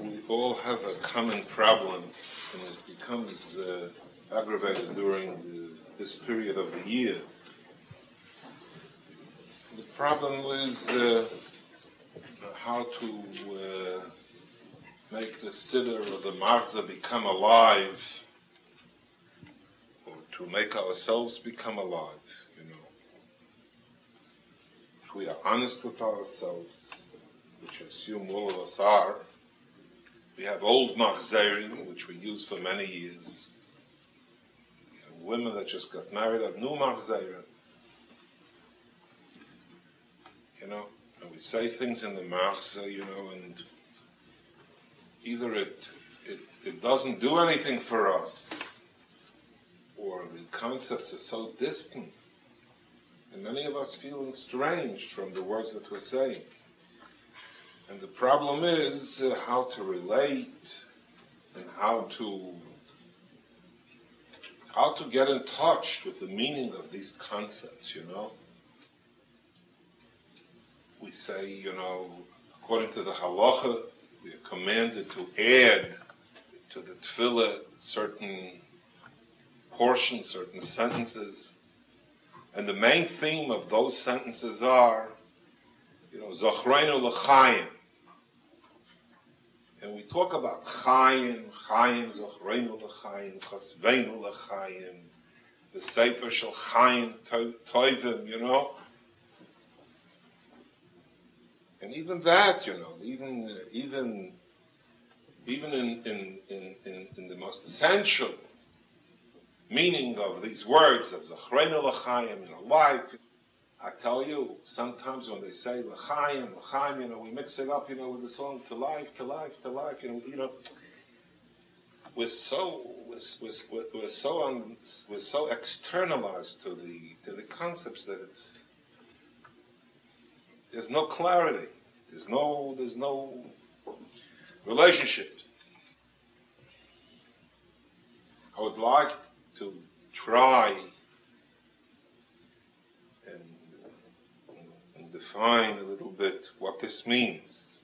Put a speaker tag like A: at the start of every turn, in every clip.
A: we all have a common problem, and it becomes uh, aggravated during the, this period of the year. The problem is uh, how to uh, make the siddur or the marza become alive, or to make ourselves become alive. You know, if we are honest with ourselves, which I assume all of us are we have old machzerim, which we use for many years. We have women that just got married have new machzerim. You know, and we say things in the machzer, you know, and either it, it, it doesn't do anything for us, or the concepts are so distant, and many of us feel estranged from the words that we're saying. And the problem is uh, how to relate and how to how to get in touch with the meaning of these concepts, you know. We say, you know, according to the halacha, we are commanded to add to the tefillah certain portions, certain sentences. And the main theme of those sentences are, you know, Zachreinu l'chaim, and we talk about Chaim, Chaim Zochreinu L'Chaim, Chasveinu L'Chaim, the Sefer Shel Chaim Toivim, you know. And even that, you know, even, uh, even, even in, in, in, in, in the most essential meaning of these words of Zochreinu L'Chaim, you know, like, I tell you, sometimes when they say l'chaim, l'chaim, you know, we mix it up, you know, with the song to life, to life, to life, you know, you know, we're so we're, we're, we're so un, we're so externalized to the to the concepts that there's no clarity, there's no there's no relationship. I would like to try define a little bit what this means.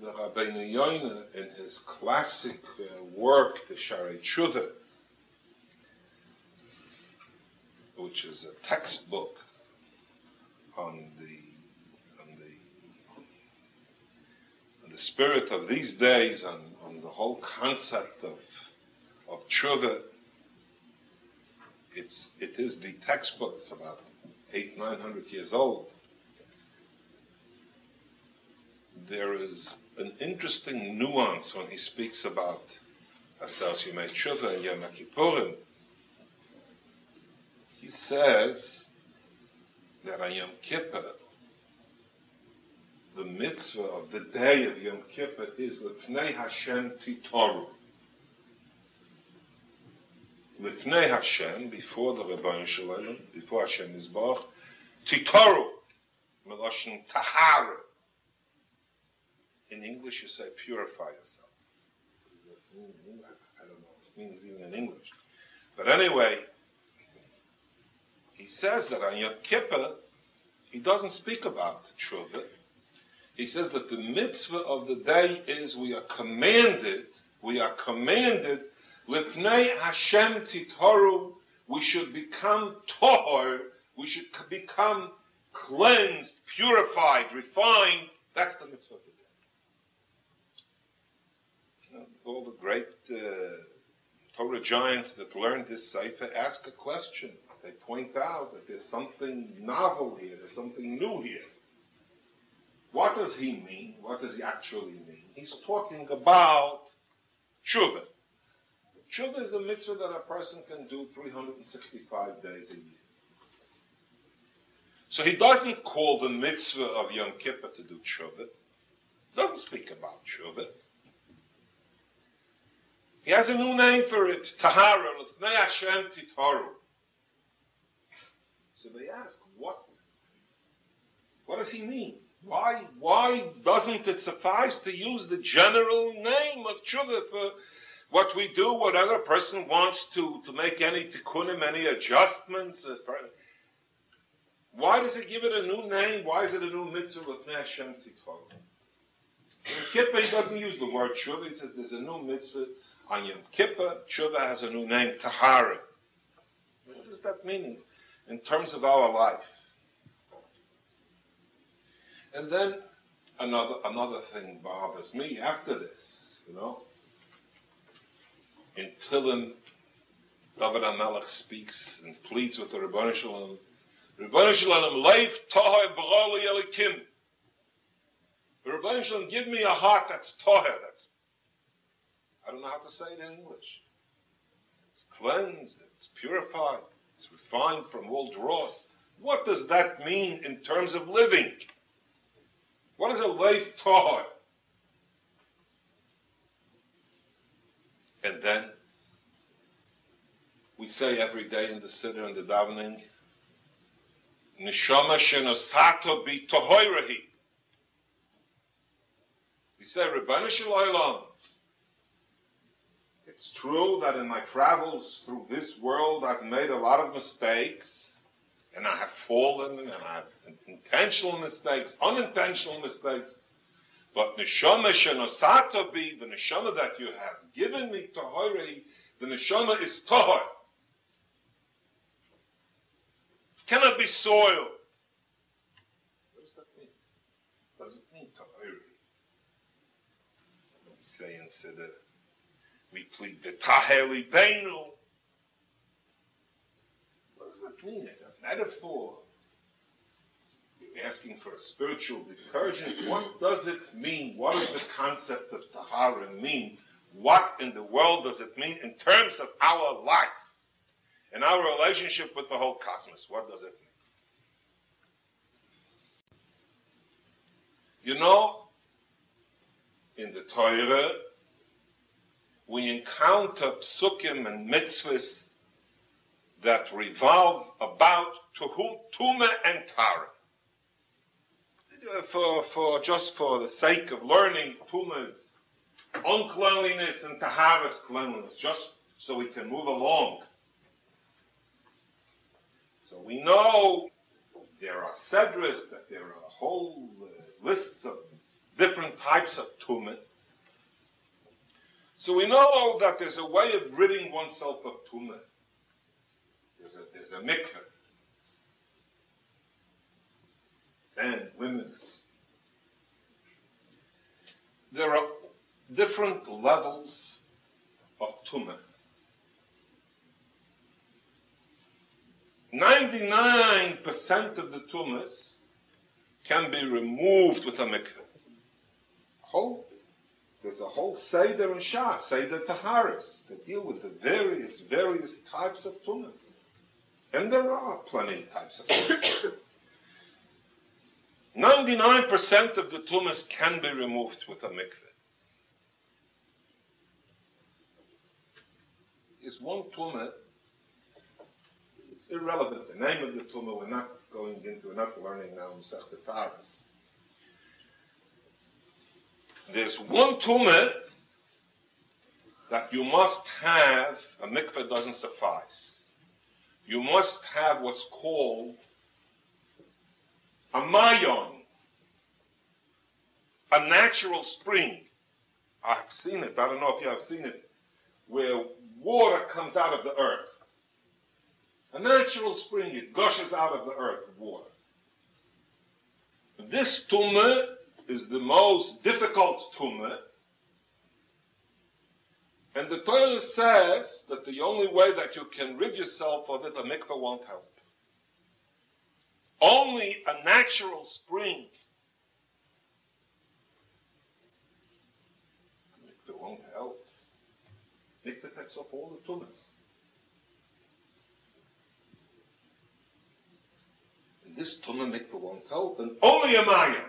A: The Rabbeinu Yoina, in his classic uh, work, the Shaarei Tshuva, which is a textbook on the on the on the spirit of these days, on, on the whole concept of of tshuva. It's it is the textbook. It's about eight, nine hundred years old, there is an interesting nuance when he speaks about Asas Yomei Tshuva and Yom Kippurim. He says that on Yom Kippur, the mitzvah of the day of Yom Kippur is Lefnei Hashem Titoru. Lifnei Hashem, before the Rebbeinu Shalom, before Hashem is Bach, Titoru, Meloshin Tahara. In English, you say purify yourself. I don't know it means even in English. But anyway, he says that on Yom Kippur, he doesn't speak about the tshuva. He says that the mitzvah of the day is we are commanded, we are commanded Lifnei Hashem titoru, we should become tohor, we should become cleansed, purified, refined. That's the mitzvah of the day. All the great uh, Torah giants that learned this sefer ask a question. They point out that there's something novel here, there's something new here. What does he mean? What does he actually mean? He's talking about tshuva. Tshuva is a mitzvah that a person can do 365 days a year. So he doesn't call the mitzvah of Yom Kippur to do tshuva. Doesn't speak about tshuva. He has a new name for it, Tahara, L'fnei Hashem Titoru. So they ask, what? What does he mean? Why, why doesn't it suffice to use the general name of tshuva for what we do, whatever person wants to, to make any tikkunim, any adjustments. Uh, why does it give it a new name? Why is it a new mitzvah with Hashem Tikvah? In Kippur, he doesn't use the word tshuva. He says there's a new mitzvah on Yom Kippur. Tshuva has a new name, tahara. What does that mean in terms of our life? And then another another thing bothers me after this, you know. In Tillim, David HaMelech speaks and pleads with the Rebbeinu Shalom. Rebbeinu Shalom, elikim. Shalom, give me a heart that's toher, that's, I don't know how to say it in English. It's cleansed, it's purified, it's refined from all dross. What does that mean in terms of living? What is a life toher? And then we say every day in the Siddur and the davening, Neshama shenosato bi tohoirahi. We say, Ribbana Shalom. It's true that in my travels through this world, I've made a lot of mistakes, and I have fallen, and I have intentional mistakes, unintentional mistakes. But neshama shenosato bi, the neshama that you have given me tohoirahi, the neshama is tohor. cannot be soiled. What does that mean? What does it mean, Ta'iri? We say in Siddur, we plead V'taheli. What does that mean? It's a metaphor. Asking for a spiritual detergent. What does it mean? What does the concept of Tahara mean? What in the world does it mean in terms of our life? and our relationship with the whole cosmos. What does it mean? You know, in the Torah, we encounter psukim and mitzvahs that revolve about to whom Tuma and Tara. For, for just for the sake of learning Tuma's uncleanliness and Tahara's cleanliness, just so we can move along So we know there are cedras, that there are whole uh, lists of different types of tumah. So we know that there's a way of ridding oneself of tumah. There's a, there's a mikveh. Men, women. There are different levels of tumah. 99% of the tumahs can be removed with a mikveh. Whole, there's a whole Seder and Shah, Seder Taharis, that deal with the various, various types of tumahs. And there are plenty of types of tumahs. 99% of the tumahs can be removed with a mikveh. Is one tumah it's irrelevant. The name of the tumah, we're not going into, we're not learning now Masech Taras. There's one tumah that you must have, a mikveh doesn't suffice. You must have what's called a mayon, a natural spring. I've seen it, I don't know if you have seen it, where water comes out of the earth. A natural spring, it gushes out of the earth, water. This tumah is the most difficult tumah. And the Torah says that the only way that you can rid yourself of it, a mikveh won't help. Only a natural spring. Mikveh won't help. Mikveh takes off all the tumahs. this tunnel mikveh won't help, and only a Maya.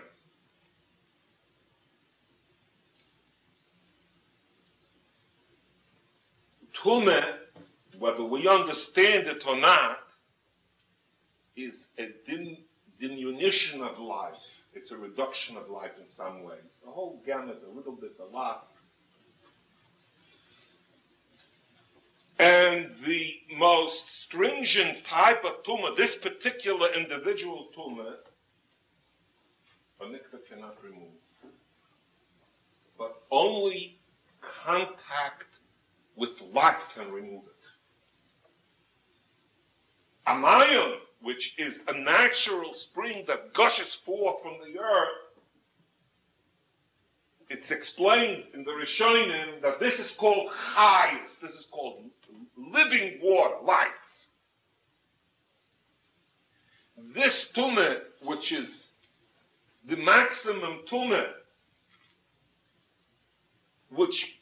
A: Tumah, whether we understand it or not, is a dim, diminution of life. It's a reduction of life in some ways. A whole gamut, a little bit, a lot. And the most stringent type of tumah, this particular individual tumah, a cannot remove. but only contact with life can remove it. A mayim, which is a natural spring that gushes forth from the earth, it's explained in the Rishonim that this is called chayes, this is called living water, life. This tumah, which is the maximum tumah, which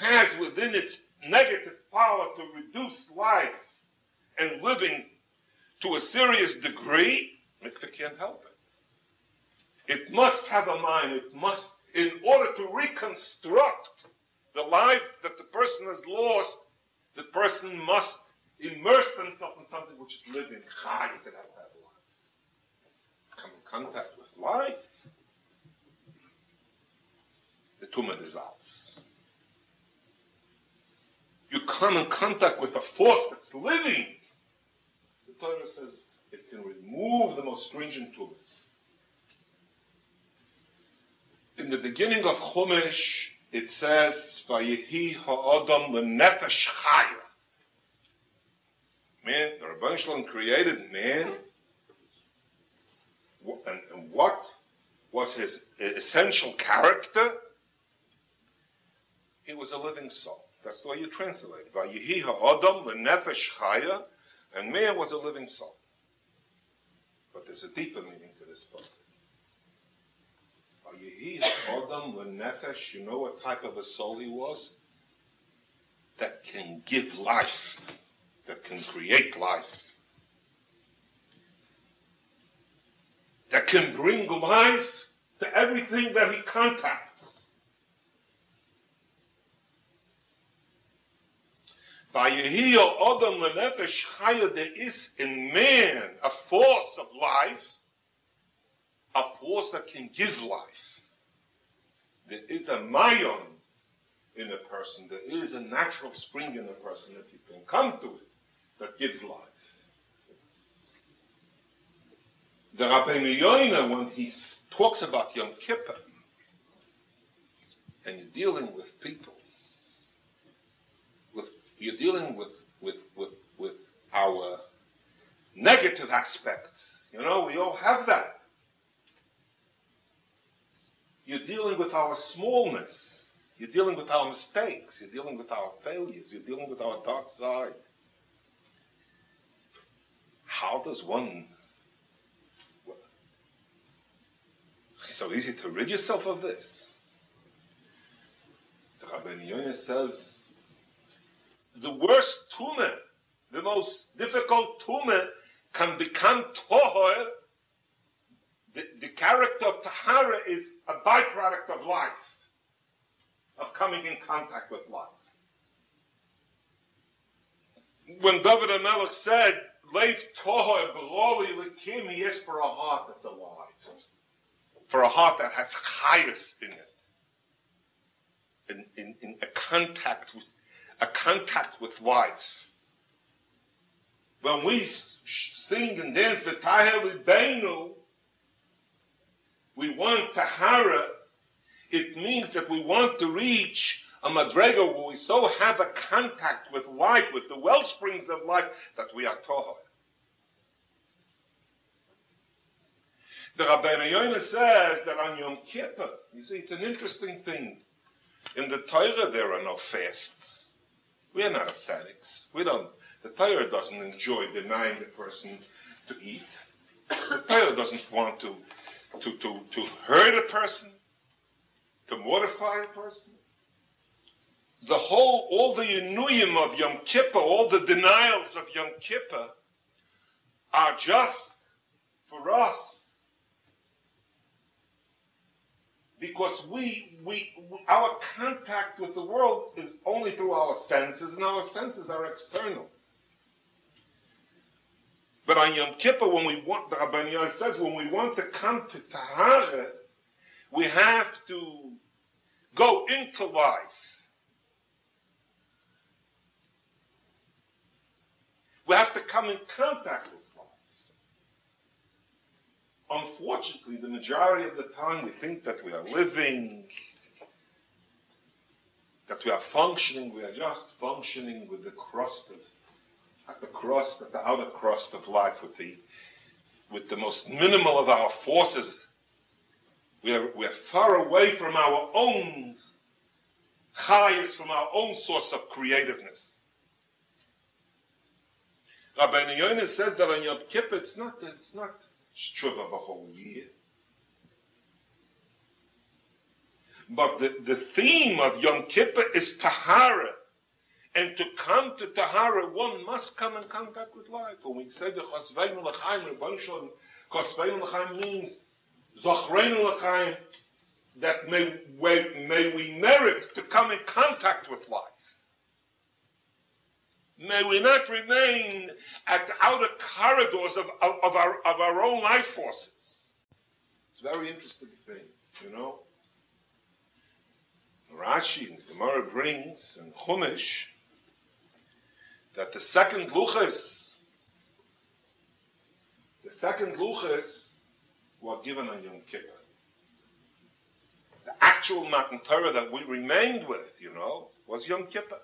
A: has within its negative power to reduce life and living to a serious degree, mikveh can't help it. It must have a mind. It must, in order to reconstruct the life that the person has lost, the person must immerse themselves in something which is living. Chayes, it has to have life. Come in contact with life, the tumah dissolves. You come in contact with a force that's living. Torah says it can remove the most stringent tumahs. In the beginning of Chumash, it says, "Vayehi ha'adam lenefesh chaya." Man, the Rebbeinu Shalom created man, and, and what was his essential character? He was a living soul. That's the way you translate. Vayehi ha'adam lenefesh chaya, and man was a living soul. But there's a deeper meaning to this lenefesh. You know what type of a soul he was? That can give life, that can create life, that can bring life to everything that he contacts. Vayehiyo Odom Lenefesh Chaya, there is in man a force of life, a force that can give life. There is a mayon in a person, there is a natural spring in a person, if you can come to it, that gives life. The Rabbeinu Yoina, when he talks about Yom Kippur, and you're dealing with people you're dealing with with with with our negative aspects. You know, we all have that. You're dealing with our smallness. You're dealing with our mistakes. You're dealing with our failures. You're dealing with our dark side. How does one? It's so easy to rid yourself of this. The Rabbi Yonah says the worst tumah, the most difficult tumah, can become tohor. The, the character of tahara is a byproduct of life, of coming in contact with life. When David Amelech said, Leif tohor beloli lekim, he is for a heart that's alive, for a heart that has chayas in it, in, in, in a contact with a contact with life. When we sing and dance the Tahel Beinu, we want Tahara, it means that we want to reach a madrega where we so have a contact with life, with the well springs of life, that we are Tahar. The Rabbeinu Yoina says that on Yom Kippur, you see, it's an interesting thing. In the Torah, there are no fasts. We are not ascetics. We don't. The Torah doesn't enjoy denying the person to eat. The Torah doesn't want to, to, to, to hurt a person, to mortify a person. The whole, all the inuyim of Yom Kippur, all the denials of Yom Kippur are just for us because we, we, we, our contact with the world is only through our senses, and our senses are external. But on Yom Kippur, when we want, the Rabban says, when we want to come to Tahara, we have to go into life. We have to come in contact with Unfortunately, the majority of the time we think that we are living that we are functioning, we are just functioning with the crust of, at the crust, at the outer crust of life, with the, with the most minimal of our forces. We are, we are far away from our own chayas, from our own source of creativeness. Rabbi Yonis says that on Yom Kippur, it's not, it's not shuvah of a whole year. But the, the theme of Yom Kippur is Tahara. And to come to Tahara, one must come in contact with life. When we say the Chosveinu L'chaim, Chosveinu L'chaim means Zochreinu L'chaim, that may, may we merit to come in contact with life. May we not remain at the outer corridors of, of, of, our, of our own life forces. It's a very interesting thing, you know. Rashi and Gemara brings and Chumash that the second luchas, the second luchas were given on Yom Kippur. The actual Matan Torah that we remained with, you know, was Yom Kippur.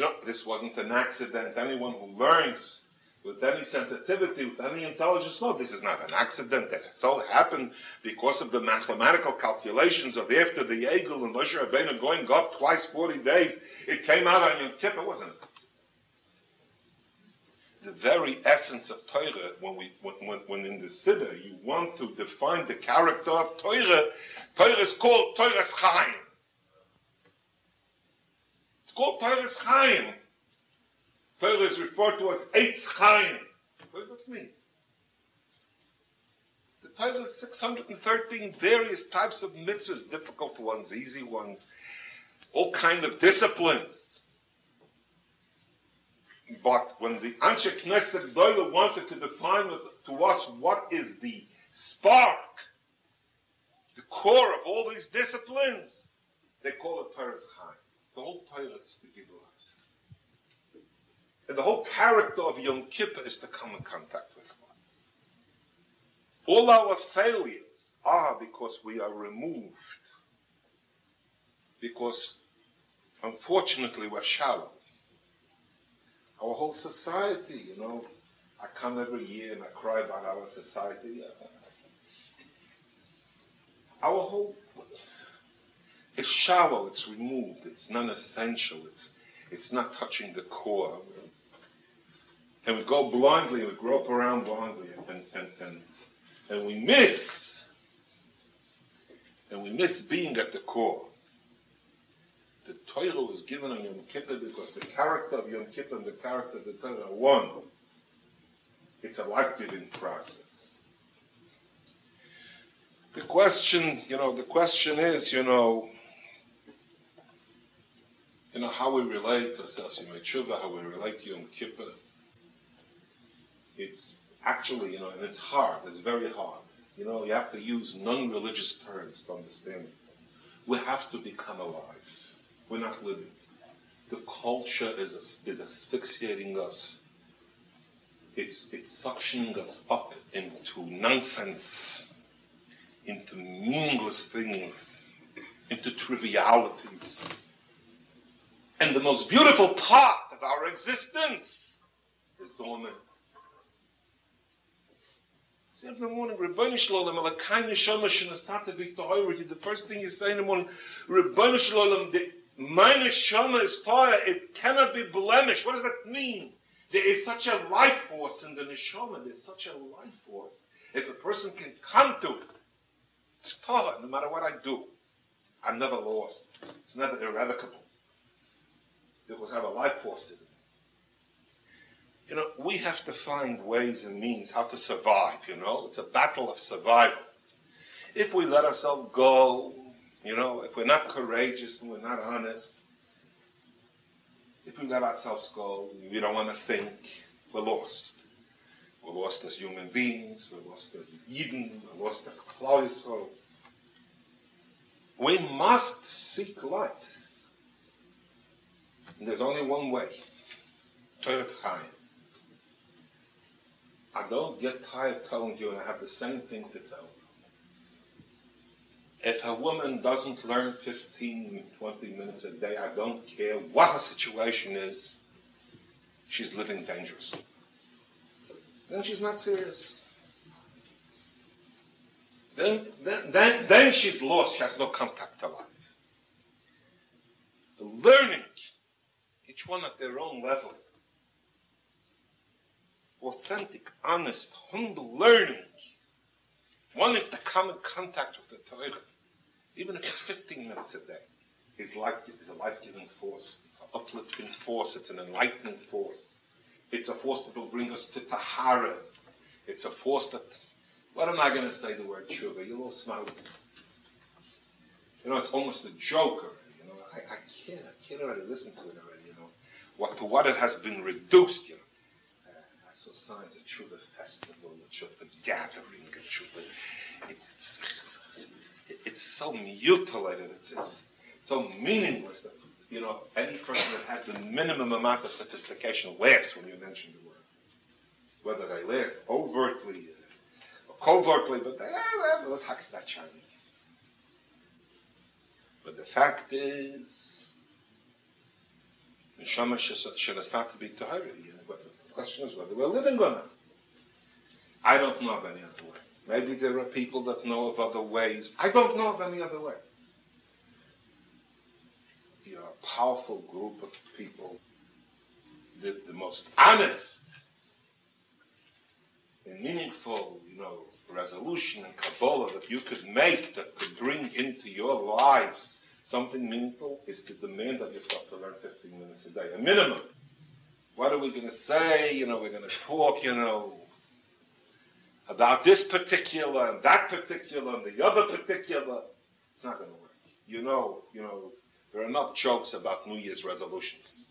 A: Know, this wasn't an accident. Anyone who learns with any sensitivity, with any intelligence, no, this is not an accident. That so happened because of the mathematical calculations of after the Egel and Moshe Rabbeinu going up twice 40 days, it came out on Yom Kippur. It wasn't the very essence of Torah, when, we, when, when in the Siddur you want to define the character of Torah, Torah is called Toras Chaim called Toras Chaim. Torah is referred to as Eitz Chaim. What does that mean? The Torah is 613 various types of mitzvahs, difficult ones, easy ones, all kind of disciplines. But when the Anshe Knesset Doyle wanted to define to us what is the spark, the core of all these disciplines, they call it Toras Chaim. The whole Torah is to give. And the whole character of Yom Kippur is to come in contact with God. All our failures are because we are removed. Because, unfortunately, we're shallow. Our whole society, you know, I come every year and I cry about our society. Our whole it's shallow, it's removed, it's non-essential, it's, it's not touching the core. And we go blindly, we grope around blindly, and, and, and, and we miss, and we miss being at the core. The Torah was given on Yom Kippur because the character of Yom Kippur and the character of the Torah are one. It's a life-giving process. The question, you know, the question is, you know, you know, how we relate to Asas Tshuva, how we relate to Yom Kippur, it's actually, you know, and it's hard, it's very hard. You know, you have to use non-religious terms to understand it. We have to become alive. We're not living. The culture is, is asphyxiating us. It's, it's suctioning us up into nonsense, into meaningless things, into trivialities and the most beautiful part of our existence is dormant. Every morning, Shalom, the first thing you say in the morning, Rebbeinu Shalom, the my neshama is Torah, it cannot be blemished. What does that mean? There is such a life force in the neshama, there's such a life force. If a person can come to it, it's Torah, no matter what I do. I'm never lost. It's never irrevocable was have a life force in it. You know, we have to find ways and means how to survive, you know. It's a battle of survival. If we let ourselves go, you know, if we're not courageous and we're not honest, if we let ourselves go, we don't want to think, we're lost. We're lost as human beings, we're lost as Yidden, we're lost as Klal We must seek life. And there's only one way. Toras Chaim. I don't get tired telling you, and I have the same thing to tell If a woman doesn't learn 15, 20 minutes a day, I don't care what her situation is, she's living dangerously. Then she's not serious. Then, then, then, then she's lost. She has no contact to life. Learning, one at their own level, authentic, honest, humble learning, wanting to come in contact with the Torah, even if it's 15 minutes a day, is, life, is a life-giving force. It's an uplifting force. It's an enlightening force. It's a force that will bring us to Tahara. It's a force that, what am I going to say the word sugar? You'll all smile. You know, it's almost a joker. You know, I, I can't, I can't already listen to it already. What, to what it has been reduced, you know. Uh, saw signs of Tshuva Festival, a Tshuva Gathering, a Tshuva. It, it's, it's, it's, so mutilated, it's, it's so meaningless that you know, any person that has the minimum amount of sophistication laughs when you mention the word. Whether they laugh overtly or covertly, but eh, let's hacks that Chinese. But the fact is, Neshama should have to be Tahiri. The question is whether we're living or not. I don't know of any other way. Maybe there are people that know of other ways. I don't know of any other way You're a powerful group of people, the, the most honest and meaningful, you know, resolution and Kabbalah that you could make that could bring into your lives something meaningful is to demand of yourself to learn 15 minutes a day, a minimum. What are we going to say? You know, we're going to talk, you know, about this particular and that particular and the other particular. It's not going to work. You know, you know, there are enough jokes about New Year's resolutions.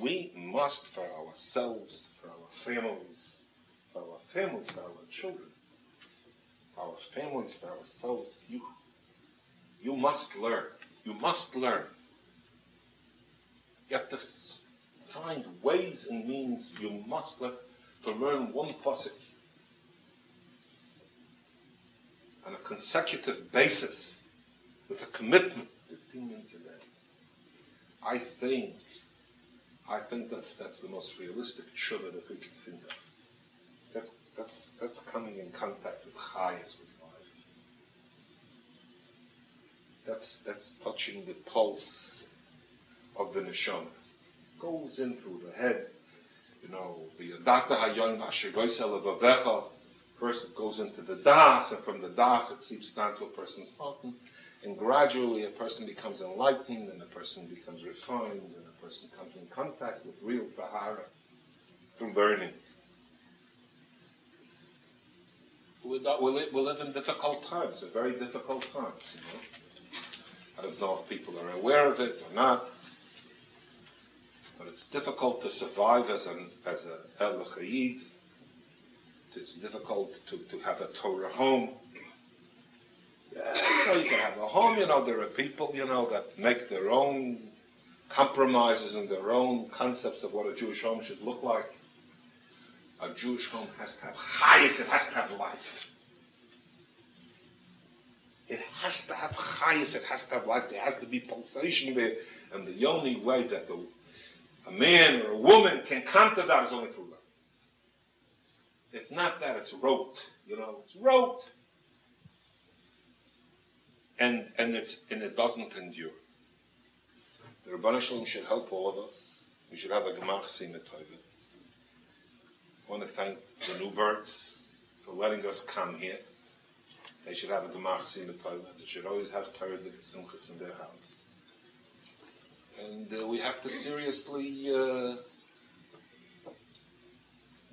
A: We must, for ourselves, for our families, for our families, for our children, for our families, for ourselves, you, you must learn. You must learn. You have to find ways and means. You must learn to learn one pasuk on a consecutive basis with a commitment, 15 minutes a day. I think, I think that's that's the most realistic tshuva that we can think of. That's that's that's coming in contact with chayas, That's that's touching the pulse of the neshama. Goes in through the head. You know, the adata hayon ashegoisel First it goes into the das, and from the das it seeps down to a person's heart. And gradually a person becomes enlightened and a person becomes refined and a person comes in contact with real Tahara through learning. We live in difficult times, very difficult times, you know. I don't know if people are aware of it or not, but it's difficult to survive as an as a El Chayid. It's difficult to, to have a Torah home you know, you can have a home, you know, there are people, you know, that make their own compromises and their own concepts of what a Jewish home should look like. A Jewish home has to have chayes, it has to have life. It has to have chayes, it has to have life, there has to be pulsation there. And the only way that the, a man or a woman can come to that is only through love. If not that, it's rote. You know, it's rote and and it's and it doesn't endure. The Rabbanah Shalom should help all of us. We should have a Gemach Simet I want to thank the Newbergs for letting us come here. They should have a Gemach Simet They should always have Torah Simchas in their house. And uh, we have to seriously, uh,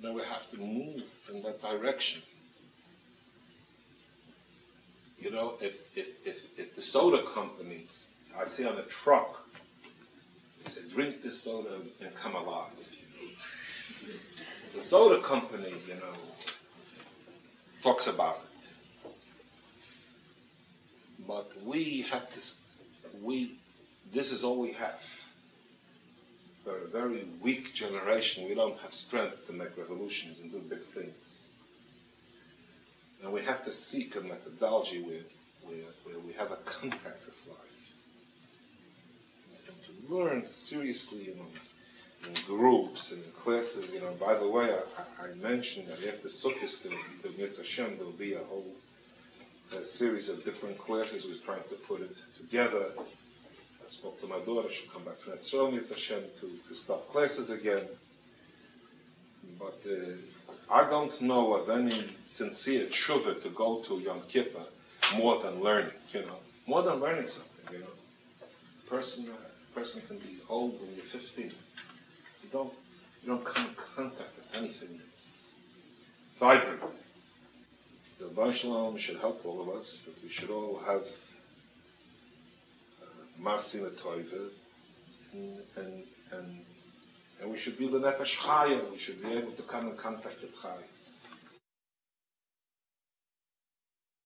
A: know, we have to move in that direction. You know, if, if, if, if the soda company, I see on a truck, they say, drink this soda and come alive. The soda company, you know, talks about it. But we have to, we, this is all we have. We're a very weak generation, we don't have strength to make revolutions and do big things. And we have to seek a methodology where where, where we have a contact with life. And to learn seriously, you know, in groups and in classes, you know. By the way, I, I mentioned that after Sukkot, will be, Hashem, there will be a whole a series of different classes. We're trying to put it together. I spoke to my daughter. She'll come back from Israel, Hashem, to, to start classes again. But uh, I don't know of any sincere tshuva to go to Yom Kippur more than learning, you know. More than learning something, you know. Person, uh, person can be old when you're 15. You don't, you don't come in contact with anything that's vibrant. The Baal Shalom should help all of us, that we should all have uh, uh, and, and, and and we should be the nefesh chaya. We should be able to come in contact with chaya.